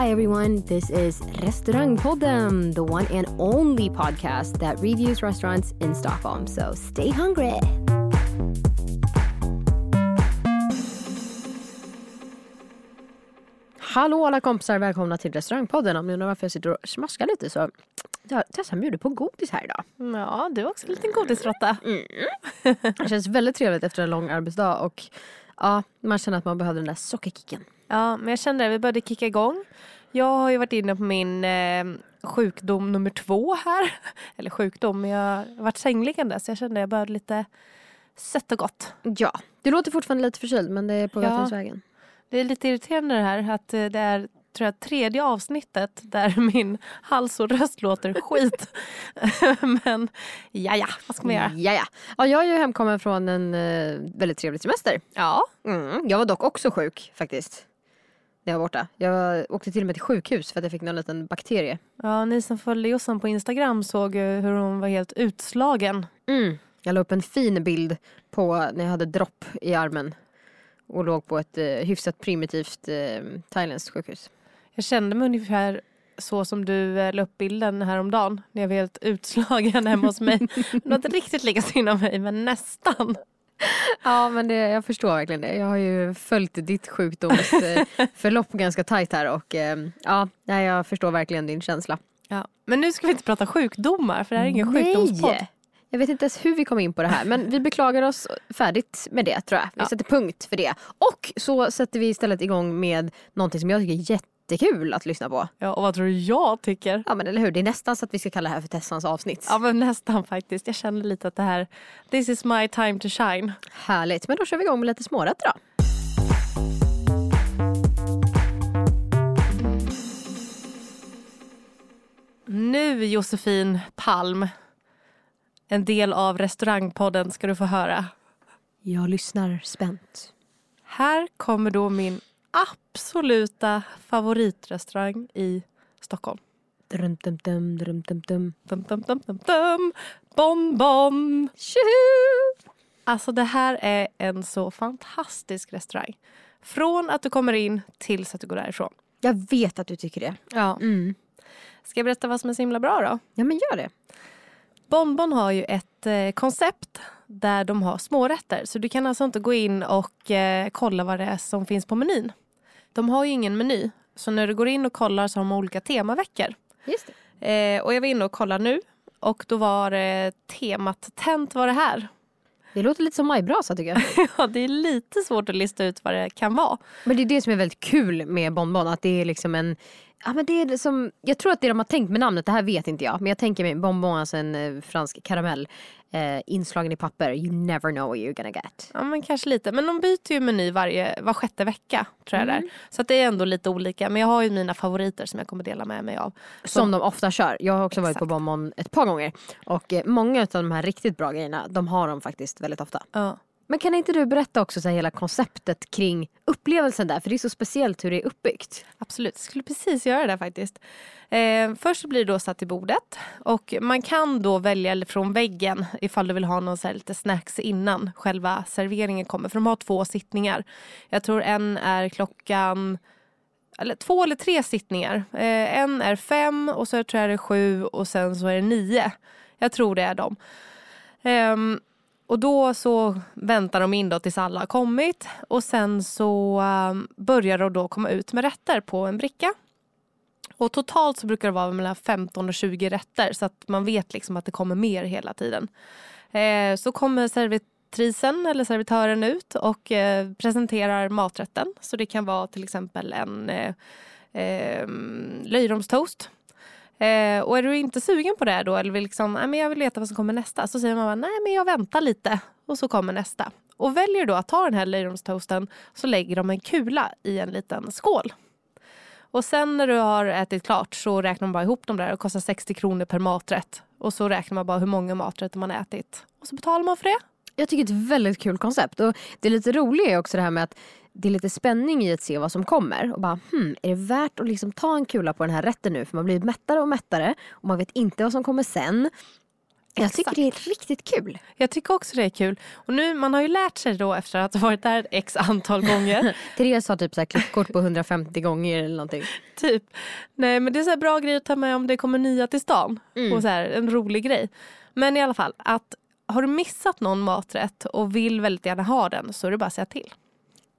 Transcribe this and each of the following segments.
Hi, everyone. This is Restaurangpodden, the one and only podcast that reviews restaurants in Stockholm. So stay hungry. Hallå alla kompisar, välkomna till Restaurangpodden. Om ni undrar varför jag sitter och smaskar lite så jag Tessa bjuder på godis här idag. Ja, du är också en liten godisråtta. Det känns väldigt trevligt efter en lång arbetsdag och ja, man känner att man behöver den där sockerkicken. Ja, men jag kände att vi började kicka igång. Jag har ju varit inne på min eh, sjukdom nummer två här. Eller sjukdom, jag har varit sängliggande så jag kände att jag behövde lite sött och gott. Ja, du låter fortfarande lite förkyld men det är på Ja. Det är lite irriterande det här att eh, det är tror jag, tredje avsnittet där min hals och röst låter skit. men ja, ja, vad ska man göra? Ja, ja. ja, jag är ju hemkommen från en eh, väldigt trevlig semester. Ja, Mm. Jag var dock också sjuk faktiskt. När jag var borta. Jag åkte till och med till sjukhus för att jag fick någon liten bakterie. ja ni som följer Jossan på Instagram såg ju hur hon var helt utslagen. Mm. Jag la upp en fin bild på när jag hade dropp i armen. Och låg på ett eh, hyfsat primitivt eh, thailändskt sjukhus. Jag kände mig ungefär så som du eh, la upp bilden häromdagen när jag var helt utslagen hemma hos mig. Det var inte riktigt lika synd om mig men nästan. Ja men det, jag förstår verkligen det. Jag har ju följt ditt sjukdomsförlopp ganska tajt här och eh, ja, jag förstår verkligen din känsla. Ja. Men nu ska vi inte prata sjukdomar för det här är ingen sjukdomspodd. Jag vet inte ens hur vi kom in på det här men vi beklagar oss färdigt med det tror jag. Vi Ja. sätter punkt för det. Och så sätter vi istället igång med någonting som jag tycker är jättekul att lyssna på. Ja, och vad tror du jag tycker? Ja men eller hur, det är nästan så att vi ska kalla det här för Tessans avsnitt. Ja men nästan faktiskt. Jag kände lite att det här, this is my time to shine. Härligt, men då kör vi igång med lite smårätter då. Nu Josefin Palm, en del av restaurangpodden ska du få höra. Jag lyssnar spänt. Här kommer då min absoluta favoritrestaurang i Stockholm. Drum, dum, dum, drum, dum, dum. Dum, dum, dum, dum, dum. Bon, bon. Tjoho! Alltså det här är en så fantastisk restaurang. Från att du kommer in tills att du går därifrån. Jag vet att du tycker det. Ja. Mm. Ska jag berätta vad som är så himla bra då? Ja men gör det. Bonbon har ju ett eh, koncept där de har smårätter. Så du kan alltså inte gå in och eh, kolla vad det är som finns på menyn. De har ju ingen meny. Så när du går in och kollar så har de olika temaveckor. Just. Eh, och jag var inne och kollade nu. Och då var eh, temat Tänt var det här. Det låter lite som majbrasa tycker jag. Ja, det är lite svårt att lista ut vad det kan vara. Men det är det som är väldigt kul med Bonbon. Att det är liksom en... Ja, men det är som, jag tror att det de har tänkt med namnet, det här vet inte jag. Men jag tänker mig Bonbon, alltså en eh, fransk karamell. Eh, inslagen i papper. You never know what you're gonna get. Ja, men kanske lite. Men de byter ju meny varje, var sjätte vecka. tror jag det är. Så att det är ändå lite olika. Men jag har ju mina favoriter som jag kommer dela med mig av. Som de ofta kör. Jag har också varit på Exakt. Bonbon ett par gånger. Och eh, många av de här riktigt bra grejerna, de har de faktiskt väldigt ofta. Ja. Men kan inte du berätta också så här, hela konceptet kring upplevelsen där? För det är så speciellt hur det är uppbyggt. Absolut, jag skulle precis göra det faktiskt. Eh, först så blir det då satt i bordet och man kan då välja från väggen ifall du vill ha någon så här lite snacks innan själva serveringen kommer. För de har två sittningar. Jag tror en är klockan eller två eller tre sittningar. Eh, en är fem och så tror jag det är sju och sen så är det nio. Jag tror det är dem. Ehm, och då så väntar de in då tills alla har kommit och sen så ehm, börjar de då komma ut med rätter på en bricka. Och totalt så brukar det vara mellan 15 och 20 rätter så att man vet liksom att det kommer mer hela tiden. Eh, så kommer servitrisen eller servitören ut och eh, presenterar maträtten. Så det kan vara till exempel en eh, ehm, löjromstoast. Eh, och är du inte sugen på det då eller vill liksom, nej, men jag vill veta vad som kommer nästa så säger man bara, nej men jag väntar lite och så kommer nästa. Och väljer du då att ta den här löjromstoasten så lägger de en kula i en liten skål. Och sen när du har ätit klart så räknar man bara ihop dem där och kostar 60 kronor per maträtt. Och så räknar man bara hur många maträtter man ätit. Och så betalar man för det. Jag tycker det är ett väldigt kul koncept. Och det är lite roliga är också det här med att det är lite spänning i att se vad som kommer. Och bara, hmm, är det värt att liksom ta en kula på den här rätten nu? För man blir mättare och mättare och man vet inte vad som kommer sen. Jag tycker Exakt. det är riktigt kul. Jag tycker också det är kul. Och nu, man har ju lärt sig då efter att ha varit där x antal gånger. Therese har typ så här klippkort på 150 gånger eller någonting. typ. Nej men det är så bra grej att ta med om det kommer nya till stan. Och så här, en rolig grej. Men i alla fall, att har du missat någon maträtt och vill väldigt gärna ha den så är det bara att säga till.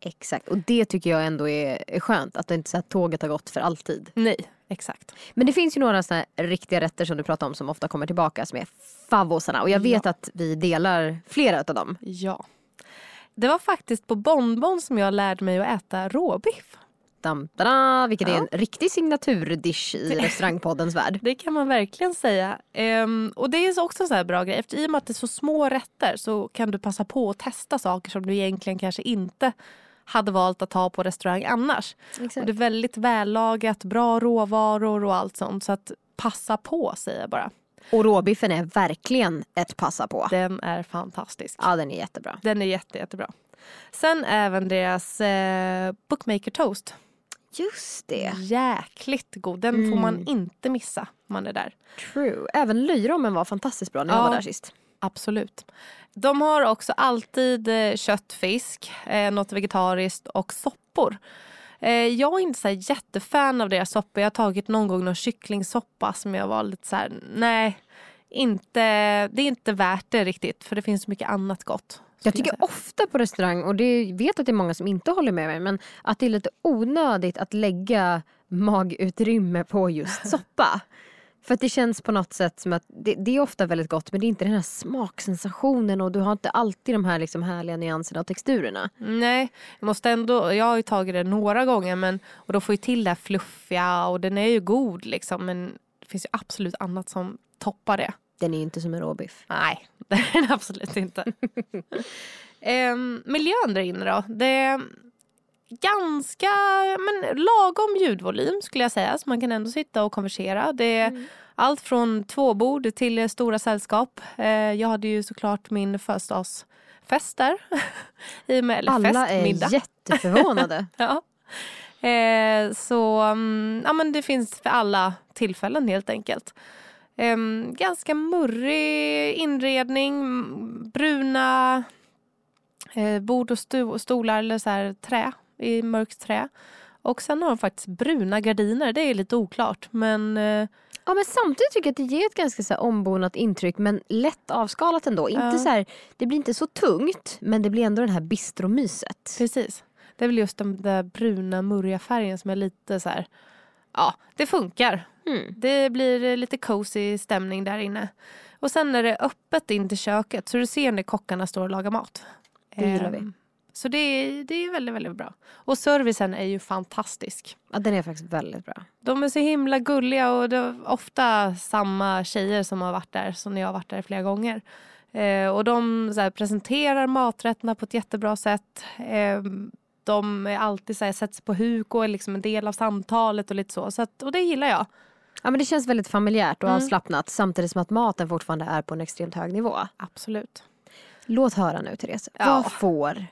Exakt, och det tycker jag ändå är, skönt. Att det inte så här, tåget har gått för alltid. Nej, exakt. Men det finns ju några såna riktiga rätter som du pratar om som ofta kommer tillbaka som är favosarna. Och jag vet att vi delar flera av dem. Ja. Det var faktiskt på Bonbon som jag lärde mig att äta råbiff. Dam, da, vilket är en riktig signaturdish i restaurangpoddens värld. Det kan man verkligen säga. Ehm, och det är också en sån här bra grej. Efter, I och med att det är så små rätter så kan du passa på att testa saker som du egentligen kanske inte hade valt att ta på restaurang annars. Exakt. Och det är väldigt vällagat, bra råvaror och allt sånt. Så att passa på säger jag bara. Och råbiffen är verkligen ett passa på. Den är fantastisk. Ja, den är jättebra. Den är jätte, jättebra. Sen även deras eh, bookmaker toast. Just det. Jäkligt god. Den får man inte missa om man är där. True. Även löjrommen var fantastiskt bra när jag Ja. var där sist. Absolut. De har också alltid eh, kött, fisk, eh, något vegetariskt och soppor. Eh, jag är inte så jättefan av deras soppor. Jag har tagit någon gång någon kycklingsoppa som jag var lite så här, nej, inte, det är inte värt det riktigt för det finns så mycket annat gott. Jag tycker säga. ofta på restaurang, och det vet att det är många som inte håller med mig, men att det är lite onödigt att lägga magutrymme på just soppa. För det känns på något sätt som att det, det är ofta väldigt gott men det är inte den här smaksensationen och du har inte alltid de här liksom härliga nyanserna och texturerna. Nej, jag måste ändå, jag har ju tagit det några gånger men, och då får jag till det här fluffiga och den är ju god liksom men det finns ju absolut annat som toppar det. Den är ju inte som en råbiff. Nej, det är den absolut inte. Ehm, miljön där inne då? Det ganska men, lagom ljudvolym skulle jag säga. Så man kan ändå sitta och konversera. Det är allt från tvåbord till stora sällskap. Eh, jag hade ju såklart min födelsedagsfest där. Alla fest, middag. är jätteförvånade. Ja. Eh, så mm, ja, men det finns för alla tillfällen helt enkelt. Ehm, ganska murrig inredning, bruna eh, bord och sto- stolar eller så här trä i mörkt trä. Och sen har de faktiskt bruna gardiner, det är lite oklart men eh, Ja men samtidigt tycker jag att det ger ett ganska så ombonat intryck men lätt avskalat ändå. Inte Ja. så här, det blir inte så tungt men det blir ändå det här bistromyset. precis. Det är väl just den där bruna murriga färgen som är lite så här, ja det funkar. Mm. Det blir eh, lite cozy stämning där inne. Och sen är det öppet in till köket så du ser när kockarna står och lagar mat. Det gillar vi. Så det är, det är väldigt, väldigt bra. Och servicen är ju fantastisk. Ja, den är faktiskt väldigt bra. De är så himla gulliga och det är ofta samma tjejer som har varit där som jag har varit där flera gånger. Eh, och de här, presenterar maträtterna på ett jättebra sätt. Eh, de är alltid så här, sätter sig på huk och är liksom en del av samtalet och lite så. så att, och det gillar jag. Ja men det känns väldigt familjärt och Mm. avslappnat samtidigt som att maten fortfarande är på en extremt hög nivå. Absolut. Låt höra nu Therese, Ja. vad får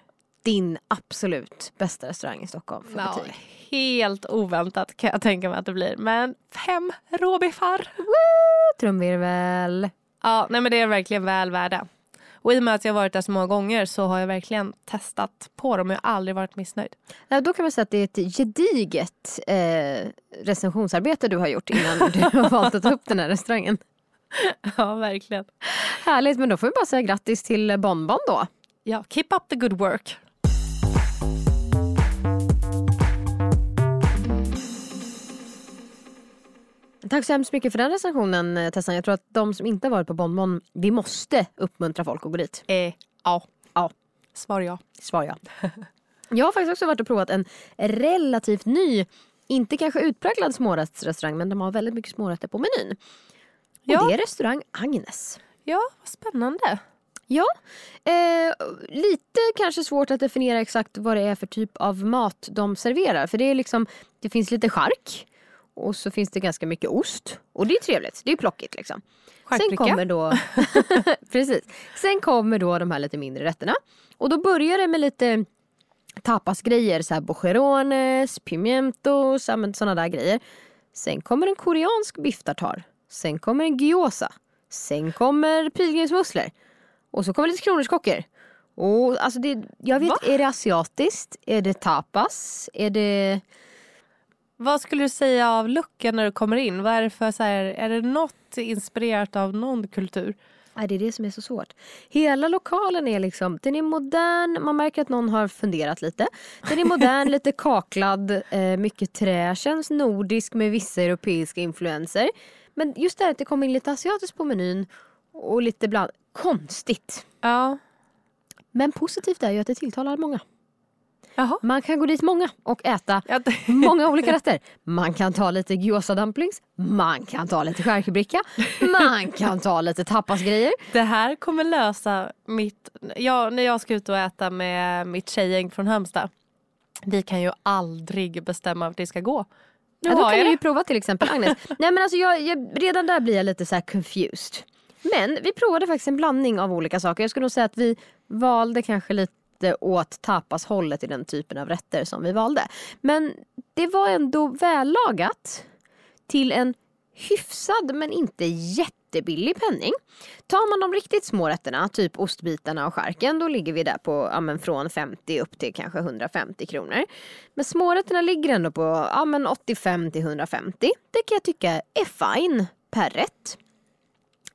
din absolut bästa restaurang i Stockholm för Ja, betyg? helt oväntat kan jag tänka mig att det blir. Men fem råbiffar. Trumvirvel. Ja, nej men det är verkligen väl värda. Och i och med att jag varit där så många gånger så har jag verkligen testat på dem och jag har aldrig varit missnöjd. Ja, då kan man säga att det är ett gediget eh, recensionsarbete du har gjort innan du har valt att ta upp den här restaurangen. Ja, verkligen. Härligt, men då får vi bara säga grattis till Bonbon då. Ja, keep up the good work. Tack så hemskt mycket för den recensionen eh, Tessan. Jag tror att de som inte har varit på Bonbon, vi måste uppmuntra folk att gå dit. Eh, ja. Ja. Svar ja. Svar ja. Jag har faktiskt också varit och provat en relativt ny Inte kanske utpräglad smårättsrestaurang men de har väldigt mycket smårätter på menyn. Och Ja. det är restaurang Agnes. Ja, vad spännande. Ja, eh, lite kanske svårt att definiera exakt vad det är för typ av mat de serverar. För det är liksom, det finns lite chark och så finns det ganska mycket ost. Och det är trevligt, det är plockigt liksom. Sen kommer då, precis. Sen kommer då de här lite mindre rätterna. Och då börjar det med lite tapasgrejer, så här bocherones, pimientos, såna där grejer. Sen kommer en koreansk biff tartar. Sen kommer en gyoza. Sen kommer pilgrimsmusslor. Och så kommer lite kronärtskockor. Och alltså det, jag vet, Va? är det asiatiskt? Är det tapas? Är det... Vad skulle du säga av looken när du kommer in? Vad är det för så här, är det något inspirerat av någon kultur? Nej, det är det som är så svårt. Hela lokalen är liksom, den är modern, man märker att någon har funderat lite. Den är modern, lite kaklad, eh, mycket trä, känns nordisk med vissa europeiska influenser. Men just det här att det kommer in lite asiatiskt på menyn och lite bland... Konstigt. Ja. Men positivt är ju att det tilltalar många. Jaha. Man kan gå dit många och äta många olika rätter. Man kan ta lite gyoza dumplings, man kan ta lite charkubricka, man kan ta lite tapasgrejer. Det här kommer lösa mitt... Ja, när jag ska ut och äta med mitt tjejgäng från Halmstad. Vi kan ju aldrig bestämma vart det ska gå. Nu Ja, då kan jag ju prova till exempel Agnes. Nej men alltså jag, jag, redan där blir jag lite så här confused. Men vi provade faktiskt en blandning av olika saker. Jag skulle nog säga att vi valde kanske lite åt tapashållet i den typen av rätter som vi valde. Men det var ändå vällagat till en hyfsad men inte jättebillig penning. Tar man de riktigt små rätterna, typ ostbitarna och charken, då ligger vi där på ja, men från 50 upp till kanske 150 kronor. Men smårätterna ligger ändå på ja, men 85 till 150. Det kan jag tycka är fine per rätt.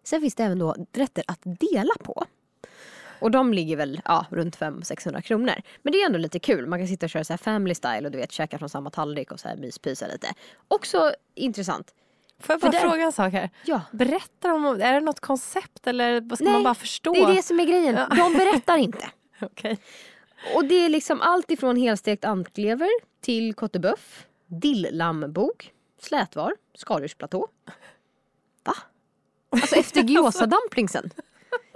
Sen finns det även då rätter att dela på. Och de ligger väl ja, runt 500-600 kronor. Men det är ändå lite kul. Man kan sitta och köra så här family style och du vet käka från samma tallrik och så här myspysa lite. Också intressant. Får jag För bara där- fråga en sak här? Ja. Berättar de om, är det något koncept eller ska Nej, man bara förstå? Det är det som är grejen. Ja. De berättar inte. Okej. Och det är liksom allt ifrån helstekt antlever till kotteböff, dilllambok, slätvar, skaldjursplatå. Va? Alltså efter gyoza-dumplingsen.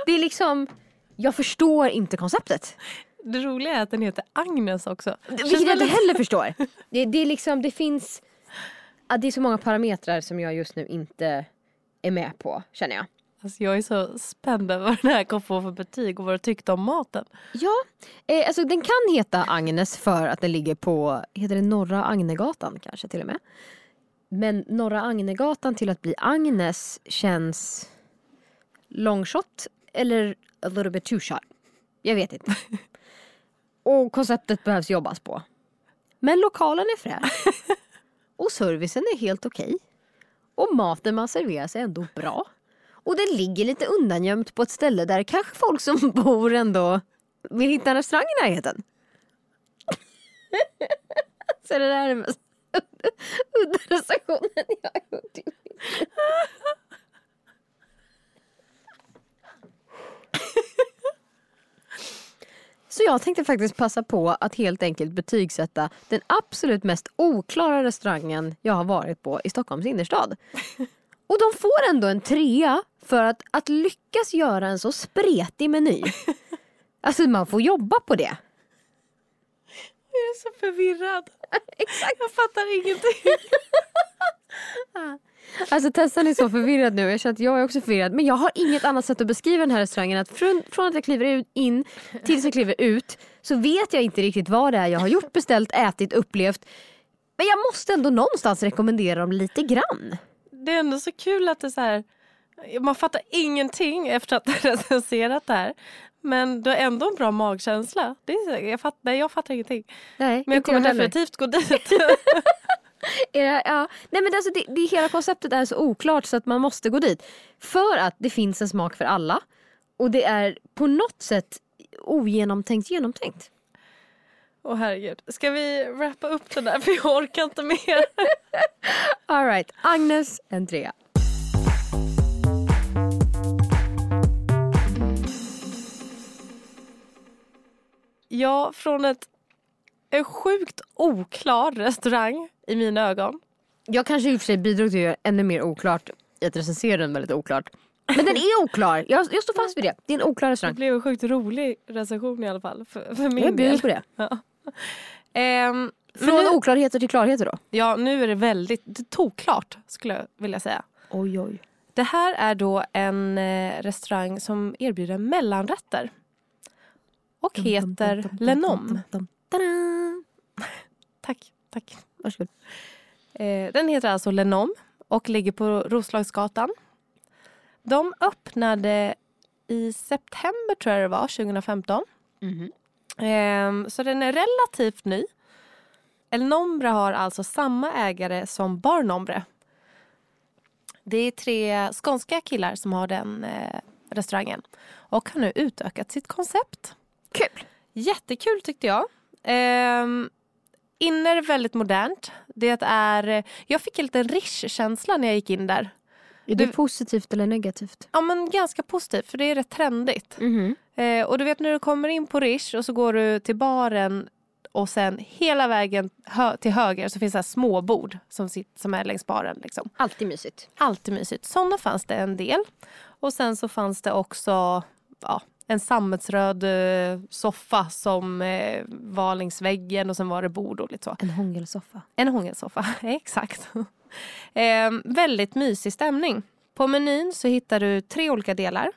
Det är liksom, jag förstår inte konceptet. Det roliga är att den heter Agnes också. Vilket jag inte heller förstår. Det, det är liksom, det finns, det är så många parametrar som jag just nu inte är med på känner jag. Alltså jag är så spänd över vad den här kommer få för betyg och vad du tyckte om maten. Ja, eh, alltså den kan heta Agnes för att den ligger på, heter det Norra Agnegatan kanske till och med. Men Norra Agnegatan till att bli Agnes känns long shot eller a little bit too shot. Jag vet inte. Och konceptet behövs jobbas på. Men lokalen är fräsch. Och servicen är helt okej. Och maten man serverar är ändå bra. Och den ligger lite undangömt på ett ställe där kanske folk som bor ändå vill hitta en restaurang i närheten. Så det där är den mest udda recensionen jag har gjort. Så jag tänkte faktiskt passa på att helt enkelt betygsätta den absolut mest oklara restaurangen jag har varit på i Stockholms innerstad. Och de får ändå en trea för att, att lyckas göra en så spretig meny. Alltså man får jobba på det. Jag är så förvirrad. Exakt. Jag fattar ingenting. Alltså Tessan är så förvirrad nu. Jag känner att jag är också förvirrad. Men jag har inget annat sätt att beskriva den här restaurangen. Att från, från att jag kliver in tills jag kliver ut så vet jag inte riktigt vad det är jag har gjort, beställt, ätit, upplevt. Men jag måste ändå någonstans rekommendera dem lite grann. Det är ändå så kul att det är så här. Man fattar ingenting efter att ha recenserat det här. Men du har ändå en bra magkänsla. Det är, jag, fattar, nej, jag fattar ingenting. Nej, Men jag kommer definitivt gå dit. Det, ja. Nej men alltså det, det, hela konceptet är så oklart så att man måste gå dit. För att det finns en smak för alla. Och det är på något sätt ogenomtänkt genomtänkt. Åh herregud. Ska vi wrappa upp den där för jag orkar inte mer. Alright, Agnes en trea. Ja, från ett en sjukt oklar restaurang i mina ögon. Jag kanske i och för sig bidrog till att göra ännu mer oklart i att recensera den väldigt oklart. Men den är oklar. Jag, jag står fast vid det. Det är en oklar Det restaurang. blev en sjukt rolig recension i alla fall för, för min Jag bjuder på det. Ehm, men Från nu, oklarheter till klarheter då. ja, nu är det väldigt det tog klart skulle jag vilja säga. Oj oj. Det här är då en eh, restaurang som erbjuder mellanrätter. Och heter Lenom. Tack, tack. Varsågod. Eh, den heter alltså Lenom och ligger på Roslagsgatan. De öppnade i september tror jag det var, 2015. Ehm, så den är relativt ny. El Nombre har alltså samma ägare som Bar Nombre. Det är tre skånska killar som har den eh, restaurangen och har nu utökat sitt koncept. Kul. Jättekul tyckte jag. Inne är det väldigt modernt. Det är, jag fick en liten Rish-känsla när jag gick in där. Är det Du- positivt eller negativt? Ja men ganska positivt för det är rätt trendigt. Eh, och du vet när du kommer in på Rish och så går du till baren och sen hela vägen hö- till höger så finns det små bord som, som är längs baren. Liksom. Alltid mysigt. Alltid mysigt. Sådana fanns det en del. Och sen så fanns det också ja, en sammetsröd eh, soffa som eh, var längs väggen och sen var det bord och lite så. En hångelsoffa. En hångelsoffa, exakt. eh, väldigt mysig stämning. På menyn så hittar du tre olika delar.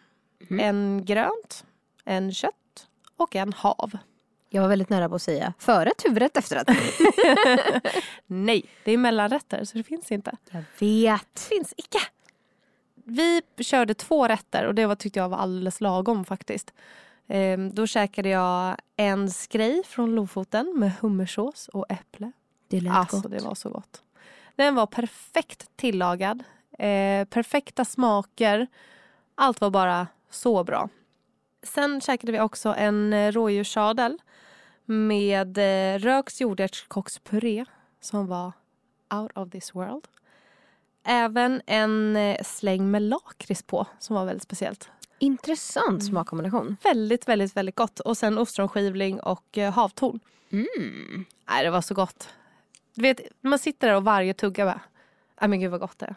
En grönt, en kött och en hav. Jag var väldigt nära på att säga förrätt, huvudrätt, efterrätt. Nej, det är mellanrätter så det finns inte. Jag vet. finns icke. Vi körde två rätter och det var, tyckte jag var alldeles lagom faktiskt. Ehm, då käkade jag en skrej från Lofoten med hummersås och äpple. Det lät Alltså gott. det var så gott. Den var perfekt tillagad. Eh, perfekta smaker. Allt var bara så bra. Sen käkade vi också en eh, rådjurssadel med eh, röks jordärtskockspuré som var out of this world. Även en eh, släng med lakrits på som var väldigt speciellt. Intressant smakkombination. Väldigt, väldigt, väldigt gott. Och sen ostronskivling och eh, havtorn. Mm. Nej, det var så gott. Du vet, man sitter där och varje tugga bara, nej men gud vad gott det är.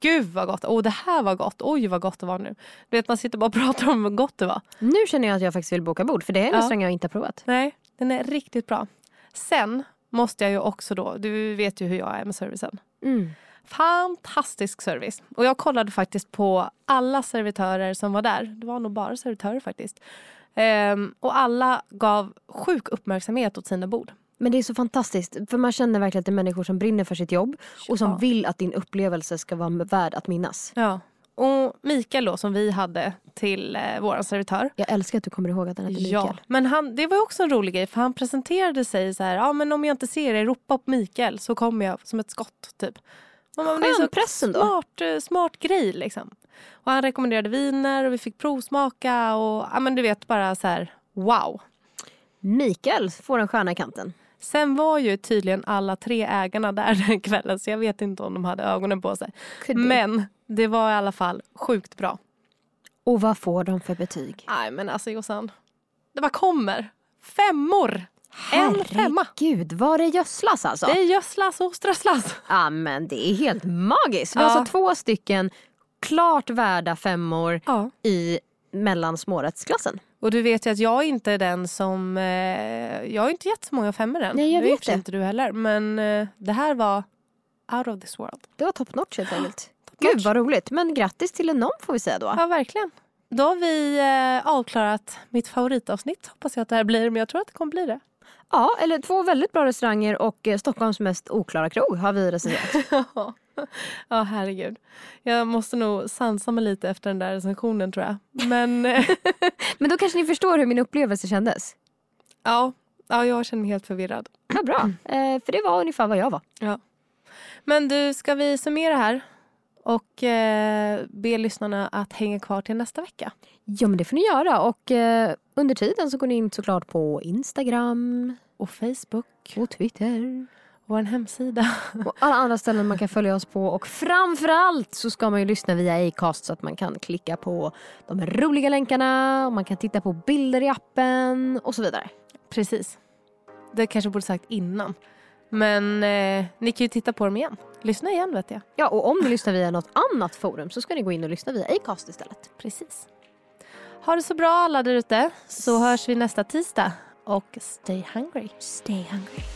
Gud vad gott, åh det här var gott, oj vad gott det var nu. Du vet man sitter bara och pratar om hur gott det var. Nu känner jag att jag faktiskt vill boka bord för det är en Ja. restaurang jag inte har provat. Nej, den är riktigt bra. Sen måste jag ju också då, du vet ju hur jag är med servicen. Mm. Fantastisk service. Och jag kollade faktiskt på alla servitörer som var där. Det var nog bara servitörer faktiskt. Ehm, och alla gav sjuk uppmärksamhet åt sina bord. Men det är så fantastiskt för man känner verkligen att det är människor som brinner för sitt jobb och som Ja. vill att din upplevelse ska vara värd att minnas. Ja. Och Mikael då, som vi hade till eh, vår servitör. Jag älskar att du kommer ihåg att den heter Ja, Mikael. men han, det var också en rolig grej för han presenterade sig så här, ja men om jag inte ser er ropa på Mikael så kommer jag som ett skott typ. Man, är Skön press ändå. Smart, eh, smart grej liksom. Och han rekommenderade viner och vi fick provsmaka och ja men du vet bara så här, wow. Mikael får en stjärna i kanten. Sen var ju tydligen alla tre ägarna där den kvällen så jag vet inte om de hade ögonen på sig. Men det var i alla fall sjukt bra. Och vad får de för betyg? Nej men alltså Jossan, det bara kommer. Femmor! En femma. Gud, vad det gödslas alltså. Det är gödslas och strösslas. Ja men det är helt magiskt. Vi har Ja. alltså två stycken klart värda femmor Ja. i mellan smårättsklassen. Och du vet ju att jag inte är den som... Eh, jag har inte gett så många femmor än. Nej, jag vet det. inte du heller. Men eh, det här var out of this world. Det var top notch helt enkelt. notch. Gud vad roligt. Men grattis till en nom får vi säga då. Ja, verkligen. Då har vi eh, avklarat mitt favoritavsnitt. Hoppas jag att det här blir, men jag tror att det kommer bli det. Ja, eller två väldigt bra restauranger och eh, Stockholms mest oklara krog har vi recenserat. Ja, herregud. Jag måste nog sansa mig lite efter den där recensionen tror jag. Men eh, Men då kanske ni förstår hur min upplevelse kändes. ja, ja, jag känner mig helt förvirrad. Ja, bra. Eh, för det var ungefär vad jag var. Ja. Men du, ska vi summera här? Och eh, be lyssnarna att hänga kvar till nästa vecka. Ja men det får ni göra och eh, under tiden så går ni in såklart på Instagram Och Facebook. och Twitter Vår hemsida. och alla andra ställen man kan följa oss på och framförallt så ska man ju lyssna via Acast så att man kan klicka på de roliga länkarna och man kan titta på bilder i appen och så vidare. Precis. Det kanske borde sagt innan. Men eh, ni kan ju titta på dem igen. Lyssna igen vet jag. Ja, och om ni lyssnar via något annat forum så ska ni gå in och lyssna via Acast istället. Precis. Ha det så bra alla där ute så hörs vi nästa tisdag. Och stay hungry. Stay hungry.